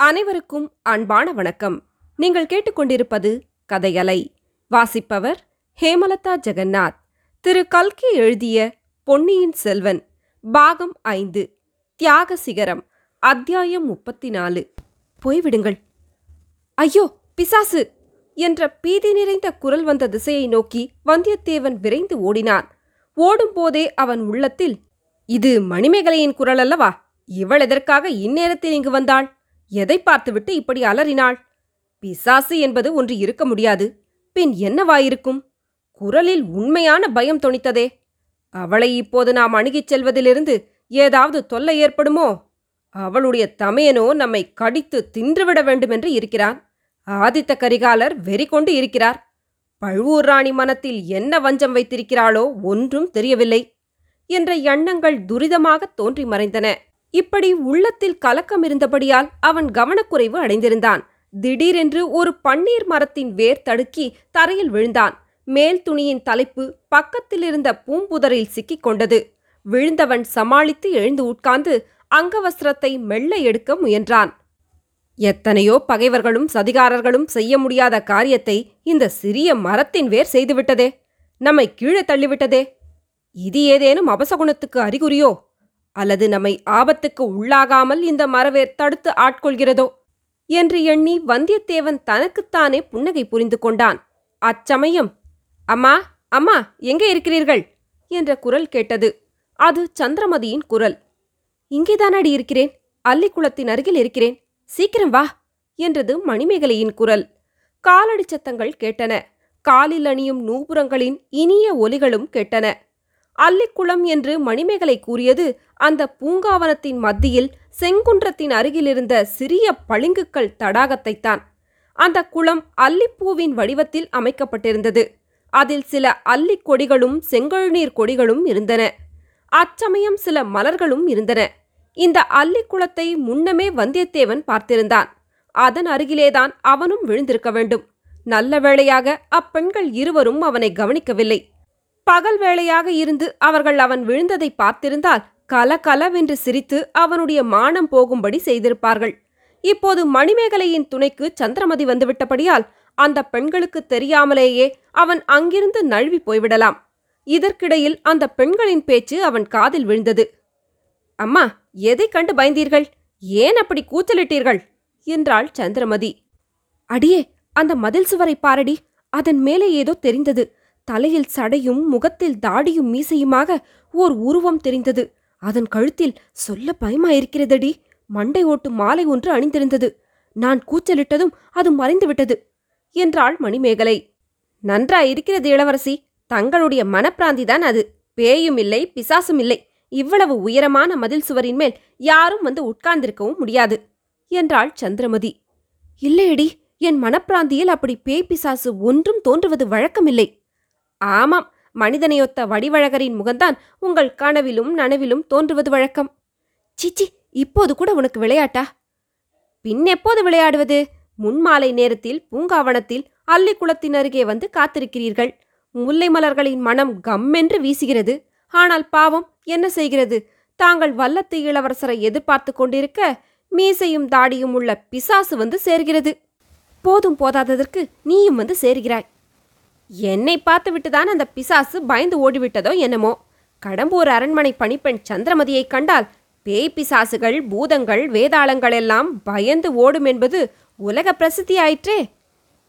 அனைவருக்கும் அன்பான வணக்கம். நீங்கள் கேட்டுக்கொண்டிருப்பது கதையலை. வாசிப்பவர் ஹேமலதா ஜெகநாத். திரு. கல்கி எழுதிய பொன்னியின் செல்வன் பாகம் ஐந்து தியாக சிகரம் அத்தியாயம் முப்பத்தி நாலு போய்விடுங்கள் ஐயோ பிசாசு! என்ற பீதி நிறைந்த குரல் வந்த திசையை நோக்கி வந்தியத்தேவன் விரைந்து ஓடினான். ஓடும்போதே அவன் உள்ளத்தில் இது மணிமேகலையின் குரல் அல்லவா? இவள் எதற்காக இந்நேரத்தில் இங்கு வந்தாள்? எதை பார்த்துவிட்டு இப்படி அலறினாள்? பிசாசு என்பது ஒன்று இருக்க முடியாது. பின் என்னவாயிருக்கும்? குரலில் உண்மையான பயம் தொனித்ததே. அவளை இப்போது நாம் அணுகிச் செல்வதிலிருந்து ஏதாவது தொல்லை ஏற்படுமோ? அவளுடைய தமையனோ நம்மை கடித்து தின்றுவிட வேண்டுமென்று இருக்கிறான். ஆதித்த கரிகாலர் வெறி கொண்டு இருக்கிறார். பழுவூர் ராணி மனத்தில் என்ன வஞ்சம் வைத்திருக்கிறாளோ ஒன்றும் தெரியவில்லை. என்ற எண்ணங்கள் துரிதமாக தோன்றி மறைந்தன. இப்படி உள்ளத்தில் கலக்கம் இருந்தபடியால் அவன் கவனக்குறைவு அடைந்திருந்தான். திடீரென்று ஒரு பன்னீர் மரத்தின் வேர் தடுக்கி தரையில் விழுந்தான். மேல் துணியின் தலைப்பு பக்கத்தில் இருந்த பூம்புதரில் சிக்கிக் கொண்டது. விழுந்தவன் சமாளித்து எழுந்து உட்கார்ந்து அங்கவஸ்திரத்தை மெல்ல எடுக்க முயன்றான். எத்தனையோ பகைவர்களும் சதிகாரர்களும் செய்ய முடியாத காரியத்தை இந்த சிறிய மரத்தின் வேர் செய்துவிட்டதே. நம்மை கீழே தள்ளிவிட்டதே. இது ஏதேனும் அபசகுணத்துக்கு அறிகுறியோ? அல்லது நம்மை ஆபத்துக்கு உள்ளாகாமல் இந்த மரவேர் தடுத்து ஆட்கொள்கிறதோ? என்று எண்ணி வந்தியத்தேவன் தனக்குத்தானே புன்னகை புரிந்து கொண்டான். அச்சமயம் அம்மா அம்மா எங்கே இருக்கிறீர்கள்? என்ற குரல் கேட்டது. அது சந்திரமதியின் குரல். இங்கேதானடி இருக்கிறேன்? அல்லிக்குளத்தின் அருகில் இருக்கிறேன். சீக்கிரம் வா! என்றது மணிமேகலையின் குரல். காலடி சத்தங்கள் கேட்டன. காலில் அணியும் நூபுரங்களின் இனிய ஒலிகளும் கேட்டன. அல்லிக்குளம் என்று மணிமேகலை கூறியது அந்த பூங்காவனத்தின் மத்தியில் செங்குன்றத்தின் அருகிலிருந்த சிறிய பளிங்குக்கல் தடாகத்தைத்தான் அந்த குளம் அல்லிப்பூவின் வடிவத்தில் அமைக்கப்பட்டிருந்தது. அதில் சில அல்லிக் கொடிகளும் செங்கழுநீர் கொடிகளும் இருந்தன. அச்சமயம் சில மலர்களும் இருந்தன. இந்த அல்லிக்குளத்தை முன்னமே வந்தியத்தேவன் பார்த்திருந்தான். அதன் அருகிலேதான் அவனும் விழுந்திருக்க வேண்டும். நல்ல வேளையாக அப்பெண்கள் இருவரும் அவனை கவனிக்கவில்லை. பகல் வேளையாக இருந்து அவர்கள் அவன் விழுந்ததை பார்த்திருந்தால் கலகலவென்று சிரித்து அவனுடைய மானம் போகும்படி செய்திருப்பார்கள். இப்போது மணிமேகலையின் துணைக்கு சந்திரமதி வந்துவிட்டபடியால் அந்த பெண்களுக்கு தெரியாமலேயே அவன் அங்கிருந்து நழுவி போய்விடலாம். இதற்கிடையில் அந்த பெண்களின் பேச்சு அவன் காதில் விழுந்தது. அம்மா எதை கண்டு பயந்தீர்கள்? ஏன் அப்படி கூச்சலிட்டீர்கள்? என்றாள் சந்திரமதி. அடியே அந்த மதில் சுவரை பாரடி. அதன் மேலே ஏதோ தெரிந்தது. தலையில் சடையும் முகத்தில் தாடியும் மீசையுமாக ஓர் உருவம் தெரிந்தது. அதன் கழுத்தில் சொல்ல பயமாயிருக்கிறதடி. மண்டை ஓட்டு மாலை ஒன்று அணிந்திருந்தது. நான் கூச்சலிட்டதும் அது மறைந்துவிட்டது என்றாள் மணிமேகலை. நன்றாயிருக்கிறது இளவரசி. தங்களுடைய மனப்பிராந்திதான் அது. பேயும் இல்லை பிசாசும் இல்லை. இவ்வளவு உயரமான மதில் சுவரின் மேல் யாரும் வந்து உட்கார்ந்திருக்கவும் முடியாது என்றாள் சந்திரமதி. இல்லையடி என் மனப்பிராந்தியில் அப்படி பேய் பிசாசு ஒன்றும் தோன்றுவது வழக்கமில்லை ஆமாம் மனிதனையொத்த வடிவழகரின் முகம்தான் உங்கள் கனவிலும் நனவிலும் தோன்றுவது வழக்கம். சிச்சி இப்போது கூட உனக்கு விளையாட்டா? பின்னெப்போது விளையாடுவது? முன்மாலை நேரத்தில் பூங்காவனத்தில் அல்லிக்குளத்தின் அருகே வந்து காத்திருக்கிறீர்கள். முல்லை மலர்களின் மனம் கம்மென்று வீசுகிறது. ஆனால் பாவம் என்ன செய்கிறது? தாங்கள் வல்லத்து இளவரசரை எதிர்பார்த்து கொண்டிருக்க மீசையும் தாடியும் உள்ள பிசாசு வந்து சேர்கிறது. போதும் போதாததற்கு நீயும் வந்து சேர்கிறாய். என்னை பார்த்துவிட்டுதான் அந்த பிசாசு பயந்து ஓடிவிட்டதோ என்னமோ? கடம்பூர் அரண்மனை பணிப்பெண் சந்திரமதியைக் கண்டால் பேய் பிசாசுகள் பூதங்கள் வேதாளங்கள் எல்லாம் பயந்து ஓடும் என்பது உலக பிரசித்தியாயிற்றே.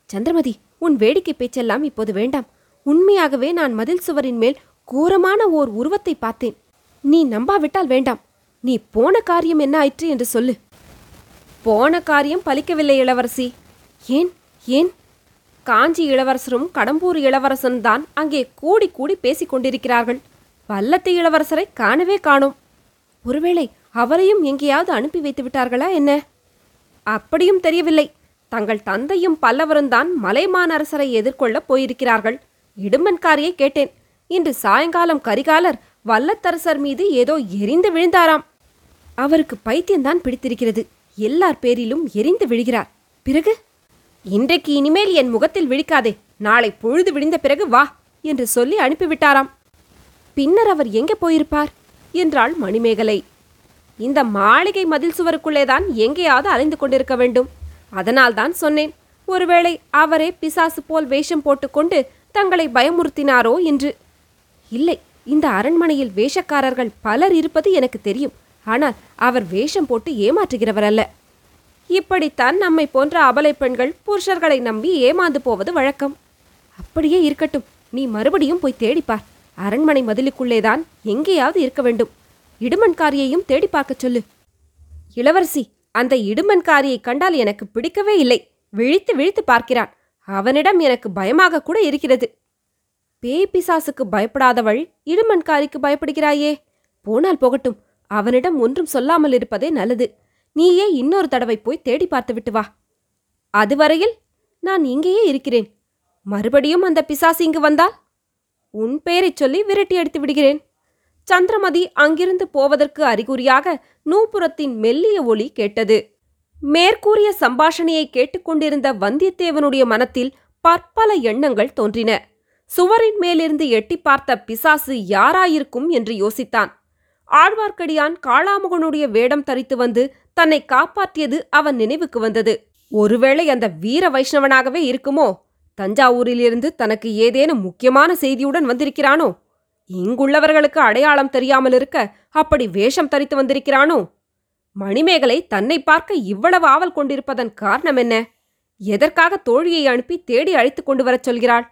சந்திரமதி உன் வேடிக்கை பேச்செல்லாம் இப்போது வேண்டாம். உண்மையாகவே நான் மதில் சுவரின் மேல் கோரமான ஓர் உருவத்தை பார்த்தேன். நீ நம்பாவிட்டால் வேண்டாம். நீ போன காரியம் என்ன ஆயிற்று என்று சொல்லு. போன காரியம் பலிக்கவில்லை இளவரசி. ஏன்? ஏன்? காஞ்சி இளவரசரும் கடம்பூர் இளவரசன் தான் அங்கே கூடி கூடி பேசிக் கொண்டிருக்கிறார்கள். வல்லத்து இளவரசரை காணவே காணோம். ஒருவேளை அவரையும் எங்கேயாவது அனுப்பி வைத்து விட்டார்களா என்ன? அப்படியும் தெரியவில்லை. தங்கள் தந்தையும் பல்லவரும் தான் மலைமான் அரசரை எதிர்கொள்ளப் போயிருக்கிறார்கள். இடுமன்காரியை கேட்டேன். இன்று சாயங்காலம் கரிகாலர் வல்லத்தரசர் மீது ஏதோ எரிந்து விழுந்தாராம். அவருக்கு பைத்தியம்தான் பிடித்திருக்கிறது. எல்லார் பேரிலும் எரிந்து விழுகிறார். பிறகு? இன்றைக்கு இனிமேல் என் முகத்தில் விழிக்காதே. நாளை பொழுது விடிந்த பிறகு வா என்று சொல்லி அனுப்பிவிட்டாராம். பின்னர் அவர் எங்கே போயிருப்பார்? என்றாள் மணிமேகலை. இந்த மாளிகை மதில் சுவருக்குள்ளேதான் எங்கேயாவது அலைந்து கொண்டிருக்க வேண்டும். அதனால்தான் சொன்னேன் ஒருவேளை அவரே பிசாசு போல் வேஷம் போட்டுக்கொண்டு தங்களை பயமுறுத்தினாரோ என்று. இல்லை இந்த அரண்மனையில் வேஷக்காரர்கள் பலர் இருப்பது எனக்கு தெரியும். ஆனால் அவர் வேஷம் போட்டு ஏமாற்றுகிறவர் அல்ல இப்படித்தான் நம்மை போன்ற அபலை பெண்கள் புருஷர்களை நம்பி ஏமாந்து போவது வழக்கம். அப்படியே இருக்கட்டும். நீ மறுபடியும் போய் தேடிப்பார் அரண்மனை மதிலுக்குள்ளேதான் எங்கேயாவது இருக்க வேண்டும். இடுமன்காரியையும் தேடி பார்க்கச் சொல்லு. இளவரசி அந்த இடுமன்காரியை கண்டால் எனக்கு பிடிக்கவே இல்லை. விழித்து விழித்து பார்க்கிறான். அவனிடம் எனக்கு பயமாக கூட இருக்கிறது. பேய் பிசாசுக்கு பயப்படாதவள் இடுமன்காரிக்கு பயப்படுகிறாயே. போனால் போகட்டும். அவனிடம் ஒன்றும் சொல்லாமல் இருப்பதே நல்லது. நீயே இன்னொரு தடவை போய் தேடி பார்த்துவிட்டு வா. அதுவரையில் நான் இங்கேயே இருக்கிறேன். மறுபடியும் அந்த பிசாசு இங்கு வந்தால்? உன் பெயரைச் சொல்லி விரட்டி எடுத்து விடுகிறேன். சந்திரமதி அங்கிருந்து போவதற்கு அறிகுறியாக நூபுரத்தின் மெல்லிய ஒளி கேட்டது. மேற்கூறிய சம்பாஷணையை கேட்டுக்கொண்டிருந்த வந்தியத்தேவனுடைய மனத்தில் பற்பல எண்ணங்கள் தோன்றின. சுவரின் மேலிருந்து எட்டி பார்த்த பிசாசு யாராயிருக்கும் என்று யோசித்தான். ஆழ்வார்க்கடியான் காளாமுகனுடைய வேடம் தரித்து வந்து தன்னை காப்பாற்றியது அவன் நினைவுக்கு வந்தது. ஒருவேளை அந்த வீர வைஷ்ணவனாகவே இருக்குமோ? தஞ்சாவூரிலிருந்து தனக்கு ஏதேனும் முக்கியமான செய்தியுடன் வந்திருக்கிறானோ? இங்குள்ளவர்களுக்கு அடையாளம் தெரியாமல் இருக்க அப்படி வேஷம் தரித்து வந்திருக்கிறானோ? மணிமேகலை தன்னை பார்க்க இவ்வளவு ஆவல் கொண்டிருப்பதன் காரணம் என்ன? எதற்காக தோழியை அனுப்பி தேடி அழைத்துக் கொண்டு வரச் சொல்கிறாள்?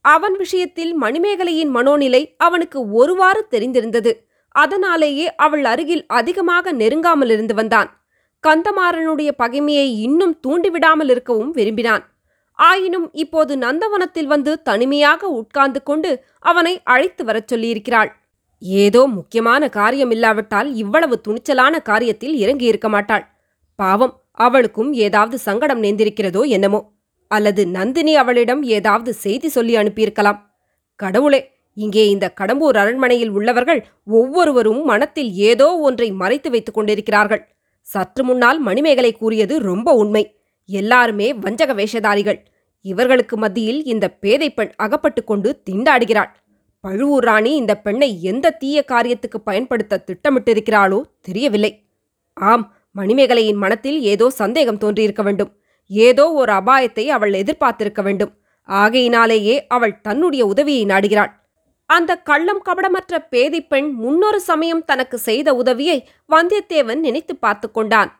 அவன் விஷயத்தில் மணிமேகலையின் மனோநிலை அவனுக்கு ஒருவாறு தெரிந்திருந்தது. அதனாலேயே அவள் அருகில் அதிகமாக நெருங்காமல் இருந்து வந்தான். கந்தமாறனுடைய பகைமையை இன்னும் தூண்டிவிடாமல் இருக்கவும் விரும்பினான். ஆயினும் இப்போது நந்தவனத்தில் வந்து தனிமையாக உட்கார்ந்து கொண்டு அவனை அழைத்து வரச் சொல்லியிருக்கிறாள். ஏதோ முக்கியமான காரியம் இல்லாவிட்டால் இவ்வளவு துணிச்சலான காரியத்தில் இறங்கியிருக்க மாட்டாள். பாவம் அவளுக்கும் ஏதாவது சங்கடம் நேர்ந்திருக்கிறதோ என்னமோ. அல்லது நந்தினி அவளிடம் ஏதாவது செய்தி சொல்லி அனுப்பியிருக்கலாம். கடவுளே இங்கே இந்த கடம்பூர் அரண்மனையில் உள்ளவர்கள் ஒவ்வொருவரும் மனத்தில் ஏதோ ஒன்றை மறைத்து வைத்துக் கொண்டிருக்கிறார்கள். சற்று முன்னால் மணிமேகலை கூறியது ரொம்ப உண்மை. எல்லாருமே வஞ்சக வேஷதாரிகள். இவர்களுக்கு மத்தியில் இந்த பேதை பெண் அகப்பட்டு கொண்டு திண்டாடுகிறாள். பழுவூர் ராணி இந்த பெண்ணை எந்த தீய காரியத்துக்கு பயன்படுத்த திட்டமிட்டிருக்கிறாளோ தெரியவில்லை. ஆம் மணிமேகலையின் மனத்தில் ஏதோ சந்தேகம் தோன்றியிருக்க வேண்டும். ஏதோ ஒரு அபாயத்தை அவள் எதிர்பார்த்திருக்க வேண்டும். ஆகையினாலேயே அவள் தன்னுடைய உதவியை நாடுகிறாள். அந்த கள்ளம் கபடமற்ற பேதி பெண் முன்னொரு சமயம் தனக்கு செய்த உதவியை வந்தியத்தேவன் நினைத்து பார்த்து கொண்டான்.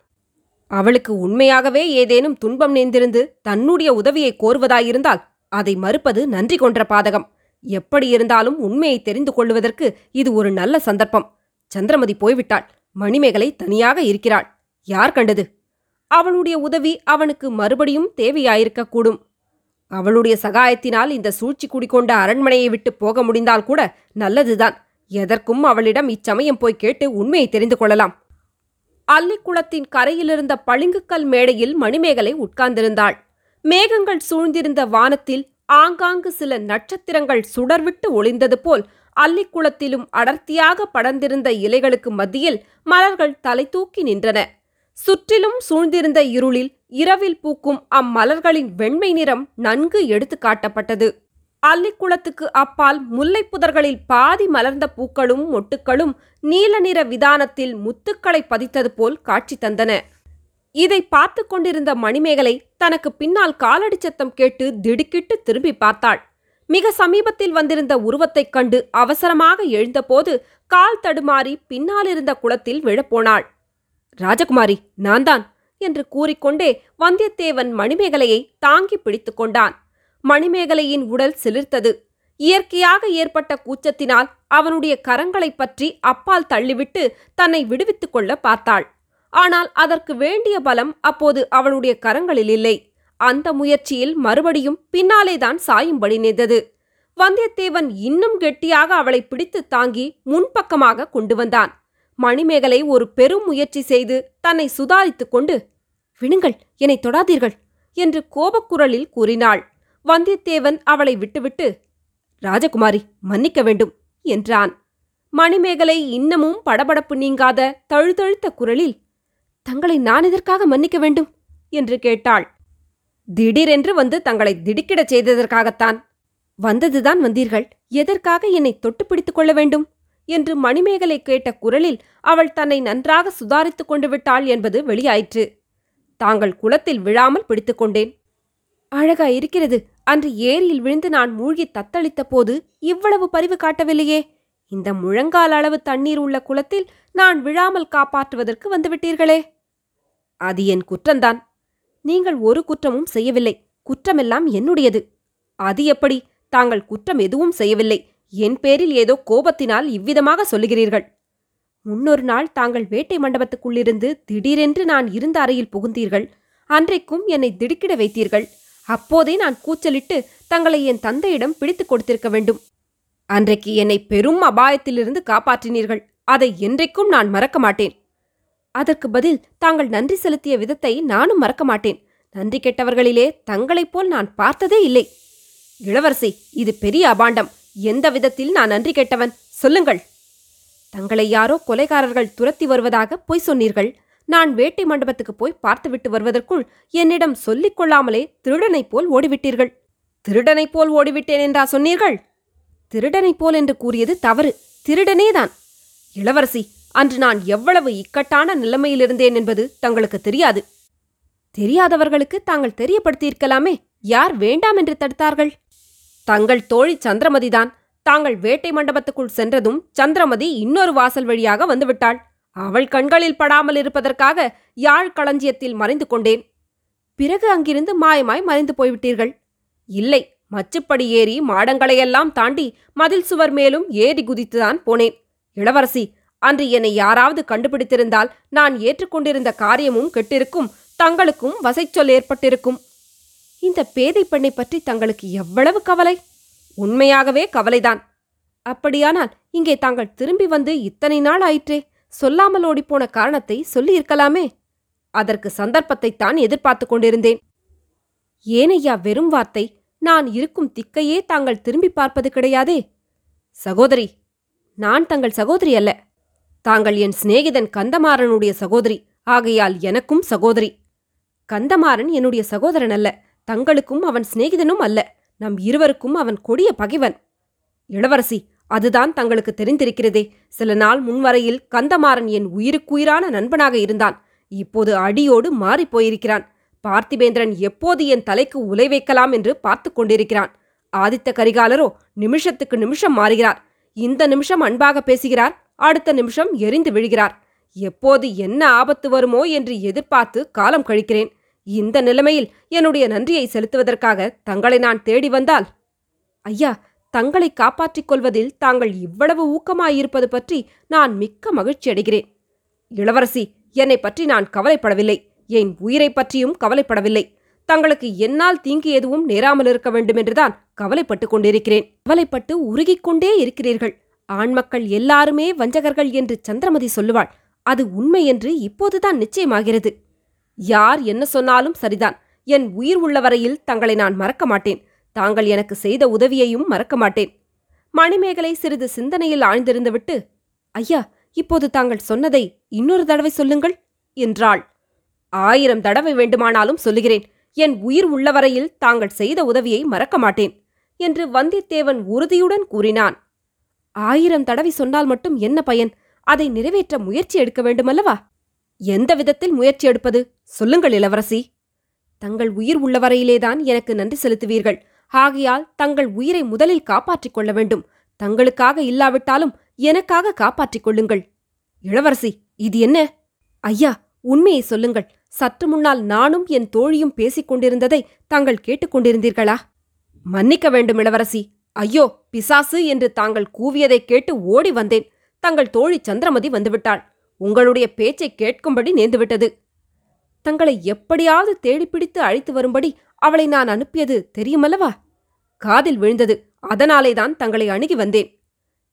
அவளுக்கு உண்மையாகவே ஏதேனும் துன்பம் நேர்ந்திருந்து தன்னுடைய உதவியை கோருவதாயிருந்தால் அதை மறுப்பது நன்றி கொன்ற பாதகம். எப்படி இருந்தாலும் உண்மையை தெரிந்து கொள்வதற்கு இது ஒரு நல்ல சந்தர்ப்பம். சந்திரமதி போய்விட்டாள். மணிமேகலை தனியாக இருக்கிறாள். யார் கண்டது? அவளுடைய உதவி அவனுக்கு மறுபடியும் தேவையாயிருக்கக்கூடும். அவளுடைய சகாயத்தினால் இந்த சூழ்ச்சி குடிக்கொண்ட அரண்மனையை விட்டு போக முடிந்தால் கூட நல்லதுதான். எதற்கும் அவளிடம் இச்சமயம் போய் கேட்டு உண்மையை தெரிந்து கொள்ளலாம். அல்லிக்குளத்தின் கரையிலிருந்த பளிங்குக்கல் மேடையில் மணிமேகலை உட்கார்ந்திருந்தாள். மேகங்கள் சூழ்ந்திருந்த வானத்தில் ஆங்காங்கு சில நட்சத்திரங்கள் சுடர்விட்டு ஒளிந்தது போல் அல்லிக்குளத்திலும் அடர்த்தியாக படர்ந்திருந்த இலைகளுக்கு மத்தியில் மலர்கள் தலை தூக்கி நின்றன. சுற்றிலும் சூழ்ந்திருந்த இருளில் இரவில் பூக்கும் அம்மலர்களின் வெண்மை நிறம் நன்கு எடுத்து காட்டப்பட்டது. அல்லிக்குளத்துக்கு அப்பால் முல்லைப் புதர்களில் பாதி மலர்ந்த பூக்களும் மொட்டுக்களும் நீல நிற விதானத்தில் முத்துக்களை பதித்தது போல் காட்சி தந்தன. இதை பார்த்து கொண்டிருந்த மணிமேகலை தனக்கு பின்னால் காலடி சத்தம் கேட்டு திடுக்கிட்டு திரும்பி பார்த்தாள். மிக சமீபத்தில் வந்திருந்த உருவத்தைக் கண்டு அவசரமாக எழுந்தபோது கால் தடுமாறி பின்னாலிருந்த குளத்தில் விழப்போனாள். ராஜகுமாரி நான்தான். என்று கூறிக்கொண்டே வந்தியத்தேவன் மணிமேகலையை தாங்கி பிடித்து கொண்டான். மணிமேகலையின் உடல் சிலிர்த்தது. இயற்கையாக ஏற்பட்ட கூச்சத்தினால் அவனுடைய கரங்களைப் பற்றி அப்பால் தள்ளிவிட்டு தன்னை விடுவித்துக் கொள்ள பார்த்தாள். ஆனால் அதற்கு வேண்டிய பலம் அப்போது அவளுடைய கரங்களில் இல்லை. அந்த முயற்சியில் மறுபடியும் பின்னாலேதான் சாயும்படி நேர்ந்தது வந்தியத்தேவன் இன்னும் கெட்டியாக அவளை பிடித்து தாங்கி முன்பக்கமாக கொண்டு வந்தான். மணிமேகலை ஒரு பெரும் முயற்சி செய்து தன்னை சுதாரித்துக் கொண்டு விடுங்கள் என்னை தொடாதீர்கள் என்று கோபக்குரலில் கூறினாள். வந்தியத்தேவன் அவளை விட்டுவிட்டு ராஜகுமாரி மன்னிக்க வேண்டும் என்றான். மணிமேகலை இன்னமும் படபடப்பு நீங்காத தழுதழுத்த குரலில் தங்களை நான் எதற்காக மன்னிக்க வேண்டும்? என்று கேட்டாள். திடீரென்று வந்து தங்களை திடுக்கிடச் செய்ததற்காகத்தான். வந்ததுதான் வந்தீர்கள். எதற்காக என்னை தொட்டு பிடித்துக் கொள்ள வேண்டும்? என்று மணிமேகலை கேட்ட குரலில் அவள் தன்னை நன்றாக சுதாரித்துக் கொண்டு விட்டாள் என்பது வெளியாயிற்று. தாங்கள் குளத்தில் விழாமல் பிடித்துக்கொண்டேன் அழகா இருக்கிறது. அன்று ஏரியில் விழுந்து நான் மூழ்கி தத்தளித்த போது இவ்வளவு பரிவு காட்டவில்லையே. இந்த முழங்கால் அளவு தண்ணீர் உள்ள குளத்தில் நான் விழாமல் காப்பாற்றுவதற்கு வந்துவிட்டீர்களே. அது என் குற்றம்தான். நீங்கள் ஒரு குற்றமும் செய்யவில்லை. குற்றமெல்லாம் என்னுடையது. அது எப்படி? தாங்கள் குற்றம் எதுவும் செய்யவில்லை. என் பேரில் ஏதோ கோபத்தினால் இவ்விதமாக சொல்லுகிறீர்கள். முன்னொரு நாள் தாங்கள் வேட்டை மண்டபத்துக்குள்ளிருந்து திடீரென்று நான் இருந்த அறையில் புகுந்தீர்கள். அன்றைக்கும் என்னை திடுக்கிட வைத்தீர்கள். அப்போதே நான் கூச்சலிட்டு தங்களை என் தந்தையிடம் பிடித்துக் கொடுத்திருக்க வேண்டும். அன்றைக்கு என்னை பெரும் அபாயத்திலிருந்து காப்பாற்றினீர்கள். அதை என்றைக்கும் நான் மறக்க மாட்டேன். அதற்கு பதில் தாங்கள் நன்றி செலுத்திய விதத்தை நானும் மறக்க மாட்டேன். நன்றி கெட்டவர்களிலே தங்களைப் போல் நான் பார்த்ததே இல்லை. இளவரசி இது பெரிய அபாண்டம். எந்த விதத்தில் நான் நன்றி கேட்டவன்? சொல்லுங்கள். தங்களை யாரோ கொலைகாரர்கள் துரத்தி வருவதாக பொய் சொன்னீர்கள். நான் வேட்டை மண்டபத்துக்கு போய் பார்த்துவிட்டு வருவதற்குள் என்னிடம் சொல்லிக் கொள்ளாமலே திருடனைப் போல் ஓடிவிட்டீர்கள். திருடனைப் போல் ஓடிவிட்டேன் என்றா சொன்னீர்கள்? திருடனைப் போல் என்று கூறியது தவறு. திருடனேதான். இளவரசி அன்று நான் எவ்வளவு இக்கட்டான நிலைமையிலிருந்தேன் என்பது தங்களுக்கு தெரியாது. தெரியாதவர்களுக்கு தாங்கள் தெரியப்படுத்தியிருக்கலாமே. யார் வேண்டாம் என்று தடுத்தார்கள்? தங்கள் தோழி சந்திரமதிதான். தாங்கள் வேட்டை மண்டபத்துக்குள் சென்றதும் சந்திரமதி இன்னொரு வாசல் வழியாக வந்துவிட்டாள். அவள் கண்களில் படாமல் இருப்பதற்காக யாழ் களஞ்சியத்தில் மறைந்து கொண்டேன். பிறகு அங்கிருந்து மாயமாய் மறைந்து போய்விட்டீர்கள். இல்லை மச்சுப்படி ஏறி மாடங்களையெல்லாம் தாண்டி மதில் சுவர் மேலும் ஏறி குதித்துதான் போனேன். இளவரசி அன்று என்னை யாராவது கண்டுபிடித்திருந்தால் நான் ஏற்றுக்கொண்டிருந்த காரியமும் கெட்டிருக்கும் தங்களுக்கும் வசைச்சொல் ஏற்பட்டிருக்கும். இந்த பேதை பெண்ணை பற்றி தங்களுக்கு எவ்வளவு கவலை? உண்மையாகவே கவலைதான். அப்படியானால் இங்கே தாங்கள் திரும்பி வந்து இத்தனை நாள் ஆயிற்றே சொல்லாமல் ஓடிப்போன காரணத்தை சொல்லியிருக்கலாமே? அதற்கு சந்தர்ப்பத்தைத்தான் எதிர்பார்த்து கொண்டிருந்தேன். ஏனையா வெறும் வார்த்தை நான் இருக்கும் திக்கையே தாங்கள் திரும்பி பார்ப்பது கிடையாதே? சகோதரி நான் தங்கள் சகோதரி அல்ல. தாங்கள் என் சிநேகிதன் கந்தமாறனுடைய சகோதரி ஆகையால் எனக்கும் சகோதரி. கந்தமாறன் என்னுடைய சகோதரன் அல்ல. தங்களுக்கும் அவன் சிநேகிதனும் அல்ல. நம் இருவருக்கும் அவன் கொடிய பகைவன். இளவரசி அதுதான் தங்களுக்கு தெரிந்திருக்கிறதே. சில நாள் முன்வரையில் கந்தமாறன் என் உயிருக்குயிரான நண்பனாக இருந்தான். இப்போது அடியோடு மாறிப் போயிருக்கிறான். பார்த்திபேந்திரன் எப்போது என் தலைக்கு உலை வைக்கலாம் என்று பார்த்து கொண்டிருக்கிறான். ஆதித்த கரிகாலரோ நிமிஷத்துக்கு நிமிஷம் மாறுகிறார். இந்த நிமிஷம் அன்பாக பேசுகிறார் அடுத்த நிமிஷம் எரிந்து விழுகிறார். எப்போது என்ன ஆபத்து வருமோ என்று எதிர்பார்த்து காலம் கழிக்கிறேன். இந்த நிலைமையில் என்னுடைய நன்றியை செலுத்துவதற்காக தங்களை நான் தேடி வந்தால்? ஐயா தங்களை காப்பாற்றிக் கொள்வதில் தாங்கள் இவ்வளவு ஊக்கமாயிருப்பது பற்றி நான் மிக்க மகிழ்ச்சி அடைகிறேன். இளவரசி என்னை பற்றி நான் கவலைப்படவில்லை. என் உயிரை பற்றியும் கவலைப்படவில்லை. தங்களுக்கு என்னால் தீங்கு எதுவும் நேராமல் இருக்க வேண்டும் என்றுதான் கவலைப்பட்டுக் கொண்டிருக்கிறேன். கவலைப்பட்டு உருகிக் கொண்டே இருக்கிறீர்கள். ஆண்மக்கள் எல்லாருமே வஞ்சகர்கள் என்று சந்திரமதி சொல்லுவாள். அது உண்மை என்று இப்போதுதான் நிச்சயமாகிறது. யார் என்ன சொன்னாலும் சரிதான். என் உயிர் உள்ள வரையில் தங்களை நான் மறக்க மாட்டேன். தாங்கள் எனக்கு செய்த உதவியையும் மறக்க மாட்டேன். மணிமேகலை சிறிது சிந்தனையில் ஆழ்ந்திருந்துவிட்டு ஐயா இப்போது தாங்கள் சொன்னதை இன்னொரு தடவை சொல்லுங்கள் என்றாள். ஆயிரம் தடவை வேண்டுமானாலும் சொல்லுகிறேன். என் உயிர் உள்ளவரையில் தாங்கள் செய்த உதவியை மறக்க மாட்டேன் என்று வந்தியத்தேவன் உறுதியுடன் கூறினான். ஆயிரம் தடவை சொன்னால் மட்டும் என்ன பயன்? அதை நிறைவேற்ற முயற்சி எடுக்க வேண்டுமல்லவா? எந்த விதத்தில் முயற்சி எடுப்பது? சொல்லுங்கள் இளவரசி. தங்கள் உயிர் உள்ளவரையிலேதான் எனக்கு நன்றி செலுத்துவீர்கள். ஆகையால் தங்கள் உயிரை முதலில் காப்பாற்றிக் கொள்ள வேண்டும். தங்களுக்காக இல்லாவிட்டாலும் எனக்காக காப்பாற்றிக் கொள்ளுங்கள். இளவரசி இது என்ன? ஐயா உண்மையை சொல்லுங்கள். சற்று முன்னால் நானும் என் தோழியும் பேசிக் கொண்டிருந்ததை தாங்கள் கேட்டுக்கொண்டிருந்தீர்களா மன்னிக்க வேண்டும் இளவரசி. ஐயோ பிசாசு என்று தாங்கள் கூவியதைக் கேட்டு ஓடி வந்தேன். தங்கள் தோழி சந்திரமதி வந்துவிட்டாள். உங்களுடைய பேச்சைக் கேட்கும்படி நேர்ந்துவிட்டது. தங்களை எப்படியாவது தேடிப்பிடித்து அழைத்து வரும்படி அவளை நான் அனுப்பியது தெரியுமல்லவா? காதில் விழுந்தது. அதனாலேதான் தங்களை அணுகி வந்தேன்.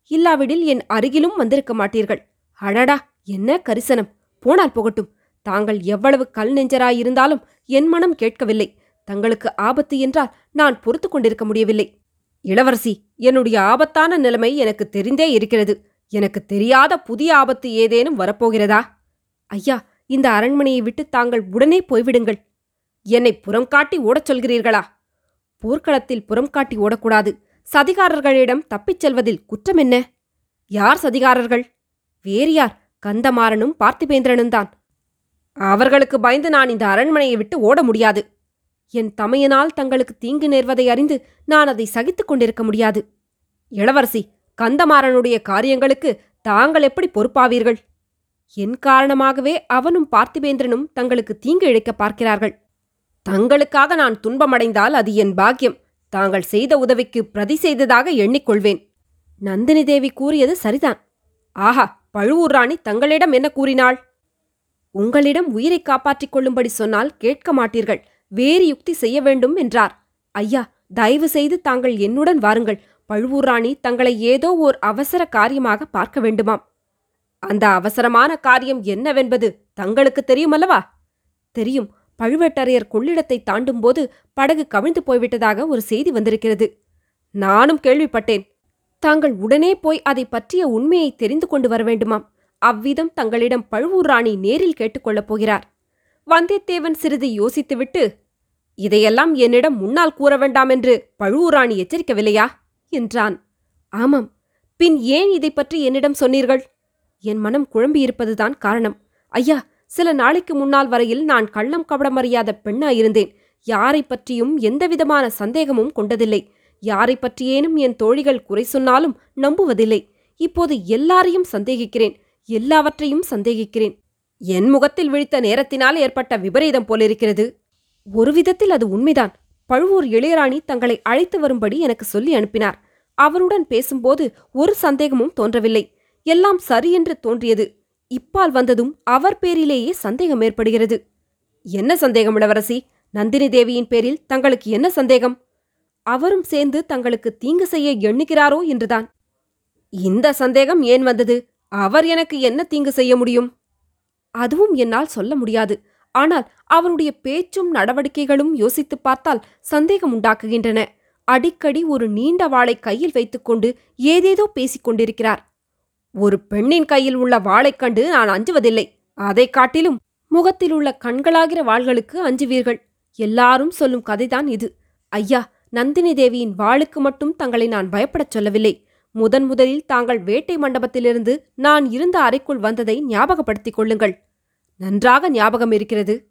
இல்லாவிடில் என் அருகிலும் வந்திருக்க மாட்டீர்கள். அடடா! என்ன கரிசனம்! போனால் போகட்டும். தாங்கள் எவ்வளவு கல் நெஞ்சராயிருந்தாலும் என் மனம் கேட்கவில்லை. தங்களுக்கு ஆபத்து என்றால் நான் பொறுத்து கொண்டிருக்க முடியவில்லை. இளவரசி என்னுடைய ஆபத்தான நிலைமை எனக்கு தெரிந்தே இருக்கிறது. எனக்கு தெரியாத புதிய ஆபத்து ஏதேனும் வரப்போகிறதா? ஐயா இந்த அரண்மனையை விட்டு தாங்கள் உடனே போய்விடுங்கள். என்னை புறம் காட்டி ஓடச் சொல்கிறீர்களா? போர்க்களத்தில் புறம் காட்டி ஓடக்கூடாது. சதிகாரர்களிடம் தப்பிச் செல்வதில் குற்றம் என்ன? யார் சதிகாரர்கள்? வேறு யார்? கந்தமாறனும் பார்த்திபேந்திரனும் தான். அவர்களுக்கு பயந்து நான் இந்த அரண்மனையை விட்டு ஓட முடியாது. என் தமையனால் தங்களுக்கு தீங்கு நேர்வதை அறிந்து நான் அதை சகித்துக் கொண்டிருக்க முடியாது. இளவரசி கந்தமாறனுடைய காரியங்களுக்கு தாங்கள் எப்படி பொறுப்பாவீர்கள்? என் காரணமாகவே அவனும் பார்த்திபேந்திரனும் தங்களுக்கு தீங்கு இழைக்க பார்க்கிறார்கள். தங்களுக்காக நான் துன்பமடைந்தால் அது என் பாக்கியம். தாங்கள் செய்த உதவிக்கு பிரதி செய்ததாக எண்ணிக்கொள்வேன். நந்தினி தேவி கூறியது சரிதான். ஆஹா பழுவூர் ராணி தங்களிடம் என்ன கூறினாள்? உங்களிடம் உயிரை காப்பாற்றிக் கொள்ளும்படி சொன்னால் கேட்க மாட்டீர்கள். வேறு யுக்தி செய்ய வேண்டும் என்றார். ஐயா தயவு செய்து தாங்கள் என்னுடன் வாருங்கள். பழுவூர் ராணி தங்களை ஏதோ ஓர் அவசர காரியமாக பார்க்க வேண்டுமாம். அந்த அவசரமான காரியம் என்னவென்பது தங்களுக்கு தெரியுமல்லவா? தெரியும். பழுவேட்டரையர் கொள்ளிடத்தை தாண்டும்போது படகு கவிழ்ந்து போய்விட்டதாக ஒரு செய்தி வந்திருக்கிறது. நானும் கேள்விப்பட்டேன். தாங்கள் உடனே போய் அதை பற்றிய உண்மையை தெரிந்து கொண்டு வர வேண்டுமாம். அவ்விதம் தங்களிடம் பழுவூர் ராணி நேரில் கேட்டுக்கொள்ளப் போகிறார். வந்தியத்தேவன் சிறிது யோசித்துவிட்டு இதையெல்லாம் என்னிடம் முன்னால் கூற வேண்டாம் என்று பழுவூர் ராணி எச்சரிக்கவில்லையா? என்றான். ஆமாம் பின் ஏன் இதை பற்றி என்னிடம் சொன்னீர்கள்? என் மனம் குழம்பியிருப்பதுதான் காரணம். ஐயா சில நாளைக்கு முன்னால் வரையில் நான் கள்ளம் கபடமறியாத பெண்ணாயிருந்தேன். யாரை பற்றியும் எந்தவிதமான சந்தேகமும் கொண்டதில்லை. யாரை பற்றியேனும் என் தோழிகள் குறை சொன்னாலும் நம்புவதில்லை. இப்போது எல்லாரையும் சந்தேகிக்கிறேன். எல்லாவற்றையும் சந்தேகிக்கிறேன். என் முகத்தில் விழித்த நேரத்தினால் ஏற்பட்ட விபரீதம் போலிருக்கிறது. ஒரு விதத்தில் அது உண்மைதான். பழுவூர் இளையராணி தங்களை அழைத்து வரும்படி எனக்கு சொல்லி அனுப்பினார். அவருடன் பேசும்போது ஒரு சந்தேகமும் தோன்றவில்லை. எல்லாம் சரியென்று தோன்றியது. இப்பால் வந்ததும் அவர் பேரிலேயே சந்தேகம் ஏற்படுகிறது. என்ன சந்தேகம் இளவரசி? நந்தினி தேவியின் பேரில் தங்களுக்கு என்ன சந்தேகம்? அவரும் சேர்ந்து தங்களுக்கு தீங்கு செய்ய எண்ணுகிறாரோ என்றுதான். இந்த சந்தேகம் ஏன் வந்தது? அவர் எனக்கு என்ன தீங்கு செய்ய முடியும்? அதுவும் என்னால் சொல்ல முடியாது. ஆனால் அவருடைய பேச்சும் நடவடிக்கைகளும் யோசித்துப் பார்த்தால் சந்தேகம் உண்டாக்குகின்றன. அடிக்கடி ஒரு நீண்ட வாளை கையில் வைத்துக்கொண்டு ஏதேதோ பேசிக் கொண்டிருக்கிறார். ஒரு பெண்ணின் கையில் உள்ள வாளைக் கண்டு நான் அஞ்சுவதில்லை. அதைக் காட்டிலும் முகத்தில் உள்ள கண்களாகிற வாள்களுக்கு அஞ்சுவீர்கள். எல்லாரும் சொல்லும் கதைதான் இது. ஐயா நந்தினி தேவியின் வாளுக்கு மட்டும் தங்களை நான் பயப்படச் சொல்லவில்லை. முதன் முதலில் தாங்கள் வேட்டை மண்டபத்திலிருந்து நான் இருந்த அறைக்குள் வந்ததை ஞாபகப்படுத்திக் கொள்ளுங்கள். நன்றாக ஞாபகம் இருக்கிறது.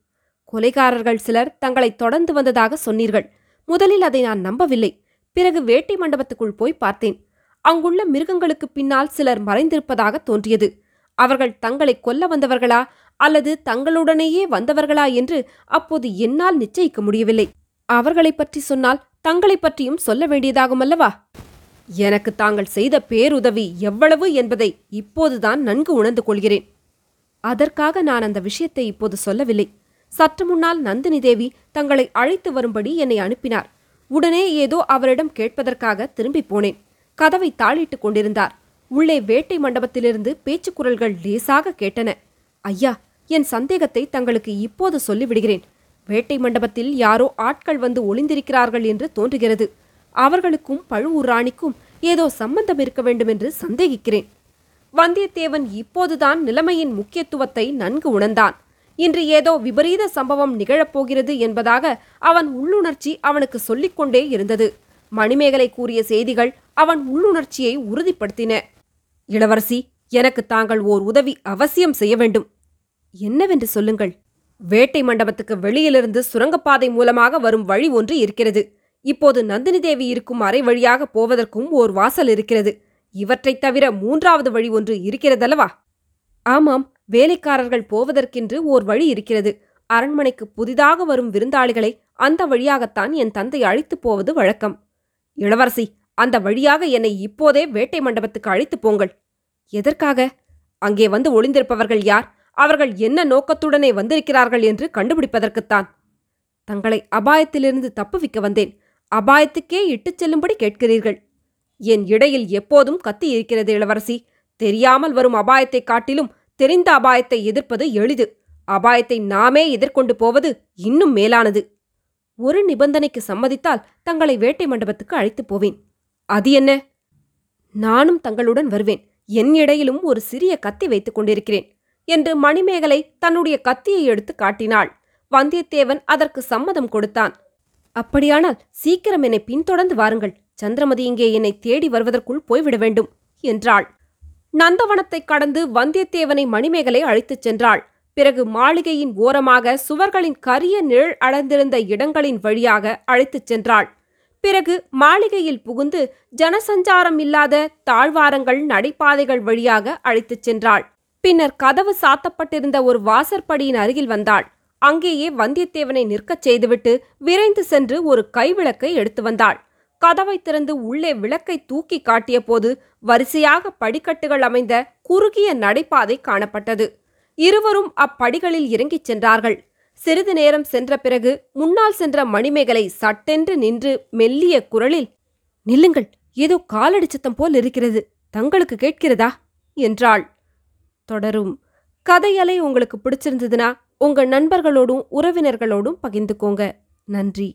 கொலைகாரர்கள் சிலர் தங்களை தொடர்ந்து வந்ததாக சொன்னீர்கள். முதலில் அதை நான் நம்பவில்லை. பிறகு வேட்டை மண்டபத்துக்குள் போய் பார்த்தேன். அங்குள்ள மிருகங்களுக்கு பின்னால் சிலர் மறைந்திருப்பதாக தோன்றியது. அவர்கள் தங்களை கொல்ல வந்தவர்களா அல்லது தங்களுடனேயே வந்தவர்களா என்று அப்போது என்னால் நிச்சயிக்க முடியவில்லை. அவர்களைப் பற்றி சொன்னால் தங்களைப் பற்றியும் சொல்ல வேண்டியதாகுமல்லவா? எனக்கு தாங்கள் செய்த பேருதவி எவ்வளவு என்பதை இப்போதுதான் நன்கு உணர்ந்து கொள்கிறேன். அதற்காக நான் அந்த விஷயத்தை இப்போது சொல்லவில்லை. சற்று முன்னால் நந்தினி தேவி தங்களை அழைத்து வரும்படி என்னை அனுப்பினார். உடனே ஏதோ அவரிடம் கேட்பதற்காக திரும்பி போனேன். கதவை தாளிட்டுக் கொண்டிருந்தார். உள்ளே வேட்டை மண்டபத்திலிருந்து பேச்சு குரல்கள் லேசாக கேட்டன. ஐயா என் சந்தேகத்தை தங்களுக்கு இப்போது சொல்லிவிடுகிறேன். வேட்டை மண்டபத்தில் யாரோ ஆட்கள் வந்து ஒளிந்திருக்கிறார்கள் என்று தோன்றுகிறது. அவர்களுக்கும் பழுவூர் ராணிக்கும் ஏதோ சம்பந்தம் இருக்க வேண்டும் என்று சந்தேகிக்கிறேன். வந்தியத்தேவன் இப்போதுதான் நிலைமையின் முக்கியத்துவத்தை நன்கு உணர்ந்தான். இன்று ஏதோ விபரீத சம்பவம் நிகழப்போகிறது என்பதாக அவன் உள்ளுணர்ச்சி அவனுக்கு சொல்லிக்கொண்டே இருந்தது. மணிமேகலை கூறிய செய்திகள் அவன் உள்ளுணர்ச்சியை உறுதிப்படுத்தின. இளவரசி எனக்கு தாங்கள் ஓர் உதவி அவசியம் செய்ய வேண்டும். என்னவென்று சொல்லுங்கள். வேட்டை மண்டபத்துக்கு வெளியிலிருந்து சுரங்கப்பாதை மூலமாக வரும் வழி ஒன்று இருக்கிறது. இப்போது நந்தினி தேவி இருக்கும் அறை வழியாக போவதற்கும் ஓர் வாசல் இருக்கிறது. இவற்றைத் தவிர மூன்றாவது வழி ஒன்று இருக்கிறதல்லவா? ஆமாம் வேலைக்காரர்கள் போவதற்கென்று ஓர் வழி இருக்கிறது. அரண்மனைக்கு புதிதாக வரும் விருந்தாளிகளை அந்த வழியாகத்தான் என் தந்தை அழைத்துப் போவது வழக்கம். இளவரசி அந்த வழியாக என்னை இப்போதே வேட்டை மண்டபத்துக்கு அழைத்துப் போங்கள். எதற்காக? அங்கே வந்து ஒளிந்திருப்பவர்கள் யார்? அவர்கள் என்ன நோக்கத்துடனே வந்திருக்கிறார்கள் என்று கண்டுபிடிப்பதற்குத்தான். தங்களை அபாயத்திலிருந்து தப்புவிக்க வந்தேன். அபாயத்துக்கே இட்டுச் செல்லும்படி கேட்கிறீர்கள். என் இடையில் எப்போதும் கத்தி இருக்கிறது இளவரசி. தெரியாமல் வரும் அபாயத்தைக் காட்டிலும் தெரிந்த அபாயத்தை எதிர்ப்பது எளிது. அபாயத்தை நாமே எதிர்கொண்டு போவது இன்னும் மேலானது. ஒரு நிபந்தனைக்கு சம்மதித்தால் தங்களை வேட்டை மண்டபத்துக்கு அழைத்துப் போவேன். அது என்ன? நானும் தங்களுடன் வருவேன். என் இடையிலும் ஒரு சிறிய கத்தி வைத்துக் கொண்டிருக்கிறேன் என்று மணிமேகலை தன்னுடைய கத்தியை எடுத்து காட்டினாள். வந்தியத்தேவன் அதற்கு சம்மதம் கொடுத்தான். அப்படியானால் சீக்கிரம் என்னை பின்தொடர்ந்து வாருங்கள். சந்திரமதி இங்கே என்னை தேடி வருவதற்குள் போய்விட வேண்டும் என்றாள். நந்தவனத்தை கடந்து வந்தியத்தேவனை மணிமேகலை அழைத்துச் சென்றாள். பிறகு மாளிகையின் ஓரமாக சுவர்களின் கரிய நிழல் அடர்ந்திருந்த இடங்களின் வழியாக அழைத்துச் சென்றாள். பிறகு மாளிகையில் புகுந்து ஜனசஞ்சாரம் இல்லாத தாழ்வாரங்கள் நடைபாதைகள் வழியாக அழைத்துச் சென்றாள். பின்னர் கதவு சாத்தப்பட்டிருந்த ஒரு வாசற்படியின் அருகில் வந்தாள். அங்கேயே வந்தியத்தேவனை நிற்கச் செய்துவிட்டு விரைந்து சென்று ஒரு கைவிளக்கை எடுத்து வந்தாள். கதவை திறந்து உள்ளே விளக்கை தூக்கி காட்டிய போது வரிசையாக படிக்கட்டுகள் அமைந்த குறுகிய நடைபாதை காணப்பட்டது. இருவரும் அப்படிகளில் இறங்கிச் சென்றார்கள். சிறிது நேரம் சென்ற பிறகு முன்னால் சென்ற மணிமேகலை சட்டென்று நின்று மெல்லிய குரலில் நில்லுங்கள் ஏதோ காலடி சத்தம் போல் இருக்கிறது. தங்களுக்கு கேட்கிறதா? என்றாள். தொடரும். கதையலை உங்களுக்கு பிடிச்சிருந்ததுன்னா உங்க நண்பர்களோடும் உறவினர்களோடும் பகிர்ந்துக்கோங்க. நன்றி.